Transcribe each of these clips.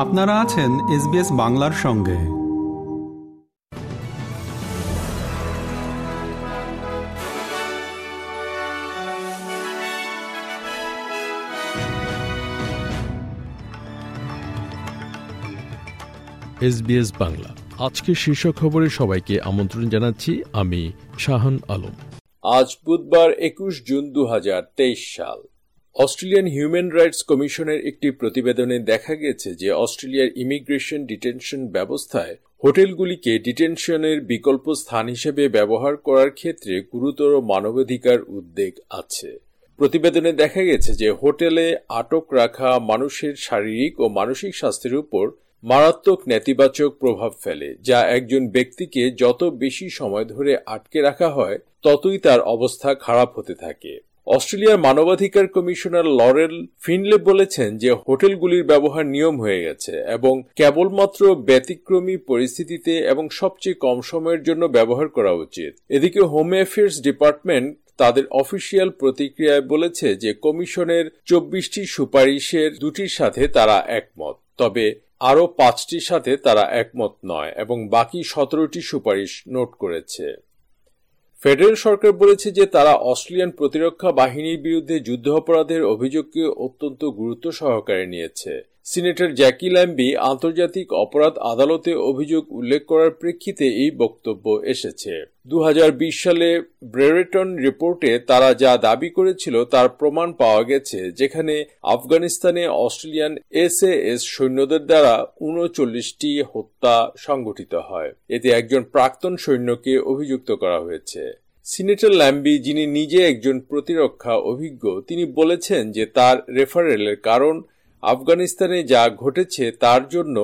আপনারা আছেন এসবিএস বাংলার সঙ্গে। এসবিএস বাংলা। আজকে শীর্ষ খবরে সবাইকে আমন্ত্রণ জানাচ্ছি আমি শাহান আলম। আজ বুধবার একুশ জুন দু হাজার তেইশ সাল। অস্ট্রেলিয়ান হিউম্যান রাইটস কমিশনের একটি প্রতিবেদনে দেখা গেছে যে অস্ট্রেলিয়ার ইমিগ্রেশন ডিটেনশন ব্যবস্থায় হোটেলগুলিকে ডিটেনশনের বিকল্প স্থান হিসেবে ব্যবহার করার ক্ষেত্রে গুরুতর মানবাধিকার উদ্বেগ আছে। প্রতিবেদনে দেখা গেছে যে হোটেলে আটক রাখা মানুষের শারীরিক ও মানসিক স্বাস্থ্যের উপর মারাত্মক নেতিবাচক প্রভাব ফেলে, যা একজন ব্যক্তিকে যত বেশি সময় ধরে আটকে রাখা হয়, ততই তার অবস্থা খারাপ হতে থাকে। অস্ট্রেলিয়ার মানবাধিকার কমিশনার লরেল ফিনলে বলেছেন যে হোটেলগুলির ব্যবহার নিয়ম হয়ে গেছে এবং কেবলমাত্র ব্যতিক্রমী পরিস্থিতিতে এবং সবচেয়ে কম সময়ের জন্য ব্যবহার করা উচিত। এদিকে হোম অ্যাফেয়ার্স ডিপার্টমেন্ট তাদের অফিসিয়াল প্রতিক্রিয়ায় বলেছে যে কমিশনের চব্বিশটি সুপারিশের দুটির সাথে তারা একমত, তবে আরও পাঁচটির সাথে তারা একমত নয় এবং বাকি সতেরোটি সুপারিশ নোট করেছে। ফেডারেল সরকার বলেছে যে তারা অস্ট্রেলিয়ান প্রতিরক্ষা বাহিনীর বিরুদ্ধে যুদ্ধাপরাধের অভিযোগকে অত্যন্ত গুরুত্ব সহকারে নিয়েছে। সিনেটর জ্যাকি ল্যাম্বি আন্তর্জাতিক অপরাধ আদালতে অভিযোগ উল্লেখ করার প্রেক্ষিতে এই বক্তব্য এসেছে। দু হাজার বিশ সালে ব্রেরেটন রিপোর্টে তারা যা দাবি করেছিল তার প্রমাণ পাওয়া গেছে, যেখানে আফগানিস্তানে অস্ট্রেলিয়ান এসএএস সৈন্যদের দ্বারা উনচল্লিশটি হত্যা সংঘটিত হয়। এতে একজন প্রাক্তন সৈন্যকে অভিযুক্ত করা হয়েছে। সিনেটর ল্যাম্বি, যিনি নিজে একজন প্রতিরক্ষা অভিজ্ঞ, তিনি বলেছেন যে তার রেফারেলের কারণ আফগানিস্তানে যা ঘটেছে তার জন্য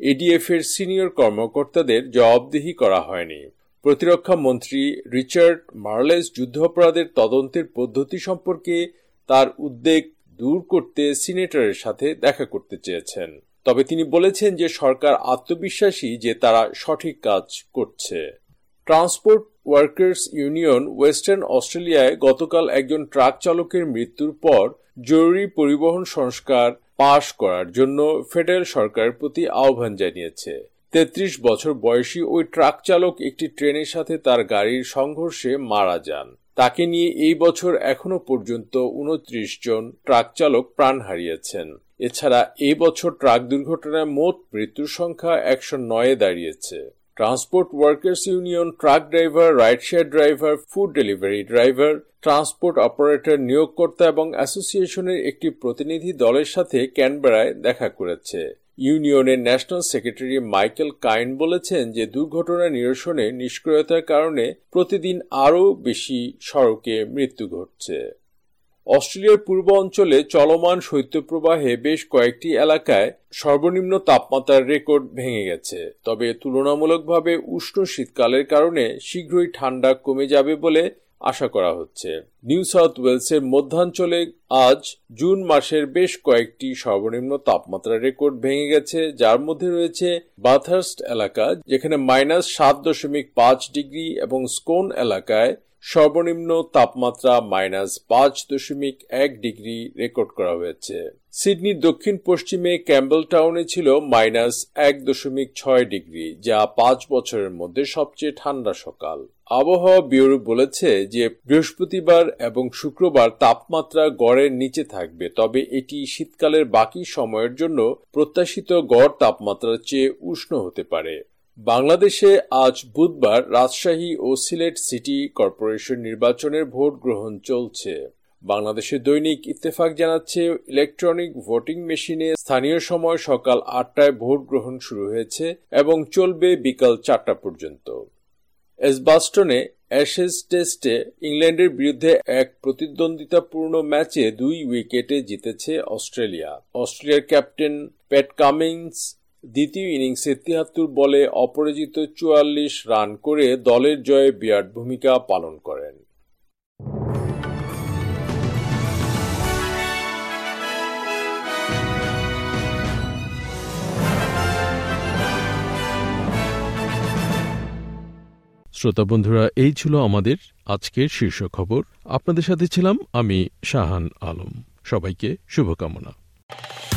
এডিএফ এর সিনিয়র কর্মকর্তাদের জবাবদিহি করা হয়নি। প্রতিরক্ষা মন্ত্রী রিচার্ড মার্লেস যুদ্ধাপরাধের তদন্তের পদ্ধতি সম্পর্কে তার উদ্বেগ দূর করতে সিনেটরের সাথে দেখা করতে চেয়েছেন। তবে তিনি বলেছেন যে সরকার আত্মবিশ্বাসী যে তারা সঠিক কাজ করছে। ট্রান্সপোর্ট ওয়ার্কার্স ইউনিয়ন ওয়েস্টার্ন অস্ট্রেলিয়ায় গতকাল একজন ট্রাক চালকের মৃত্যুর পর জরুরি পরিবহন সংস্কার পাশ করার জন্য ফেডারেল সরকারের প্রতি আহ্বান জানিয়েছে। তেত্রিশ বছর বয়সী ওই ট্রাক চালক একটি ট্রেনের সাথে তার গাড়ির সংঘর্ষে মারা যান। তাকে নিয়ে এই বছর এখনও পর্যন্ত উনত্রিশ জন ট্রাক চালক প্রাণ হারিয়েছেন। এছাড়া এই বছর ট্রাক দুর্ঘটনায় মোট মৃত্যুর সংখ্যা একশো নয়ে দাঁড়িয়েছে। Transport workers union truck driver ride share driver food delivery driver transport operator নিয়োগকর্তা এবং অ্যাসোসিয়েশনের একটি প্রতিনিধি দলের সাথে ক্যানবেরায় দেখা করেছে। ইউনিয়নের ন্যাশনাল সেক্রেটারি মাইকেল কাইন বলেছেন যে দুর্ঘটনা নিরসনে নিষ্ক্রিয়তার কারণে প্রতিদিন আরও বেশি সড়কে মৃত্যু ঘটছে। অস্ট্রেলিয়ার পূর্ব অঞ্চলে চলমান শৈত্যপ্রবাহে বেশ কয়েকটি এলাকায় সর্বনিম্ন তাপমাত্রার রেকর্ড ভেঙে গেছে। তবে তুলনামূলকভাবে উষ্ণ শীতকালের কারণে শীঘ্রই ঠান্ডা কমে যাবে বলে আশা করা হচ্ছে। নিউ সাউথ ওয়েলসের মধ্যাঞ্চলে আজ জুন মাসের বেশ কয়েকটি সর্বনিম্ন তাপমাত্রার রেকর্ড ভেঙে গেছে, যার মধ্যে রয়েছে বাথার্স্ট এলাকা, যেখানে মাইনাস সাত দশমিক পাঁচ ডিগ্রি এবং স্কোন এলাকায় সর্বনিম্ন তাপমাত্রা মাইনাস পাঁচ দশমিক এক ডিগ্রি রেকর্ড করা হয়েছে। সিডনির দক্ষিণ পশ্চিমে ক্যাম্বেল টাউনে ছিল মাইনাস এক দশমিক ছয় ডিগ্রি, যা পাঁচ বছরের মধ্যে সবচেয়ে ঠান্ডা সকাল। আবহাওয়া ব্যুরো বলেছে যে বৃহস্পতিবার এবং শুক্রবার তাপমাত্রা গড়ের নিচে থাকবে, তবে এটি শীতকালের বাকি সময়ের জন্য প্রত্যাশিত গড় তাপমাত্রার চেয়ে উষ্ণ হতে পারে। বাংলাদেশে আজ বুধবার রাজশাহী ও সিলেট সিটি কর্পোরেশন নির্বাচনের ভোট গ্রহণ চলছে। বাংলাদেশের দৈনিক ইত্তেফাক জানাচ্ছে, ইলেকট্রনিক ভোটিং মেশিনে স্থানীয় সময় সকাল আটটায় ভোট গ্রহণ শুরু হয়েছে এবং চলবে বিকাল চারটা পর্যন্ত। এসবাস্টনে অ্যাশেজ টেস্টে ইংল্যান্ডের বিরুদ্ধে এক প্রতিদ্বন্দ্বিতাপূর্ণ ম্যাচে দুই উইকেটে জিতেছে অস্ট্রেলিয়া। অস্ট্রেলিয়ার ক্যাপ্টেন প্যাট কামিংস দ্বিতীয় ইনিংসে তিয়াত্তর বলে অপরাজিত চুয়াল্লিশ রান করে দলের জয়ে বিরাট ভূমিকা পালন করেন। শ্রোতা বন্ধুরা, এই ছিল আমাদের আজকের শীর্ষ খবর। আপনাদের সাথে ছিলাম আমি শাহান আলম। সবাইকে শুভকামনা।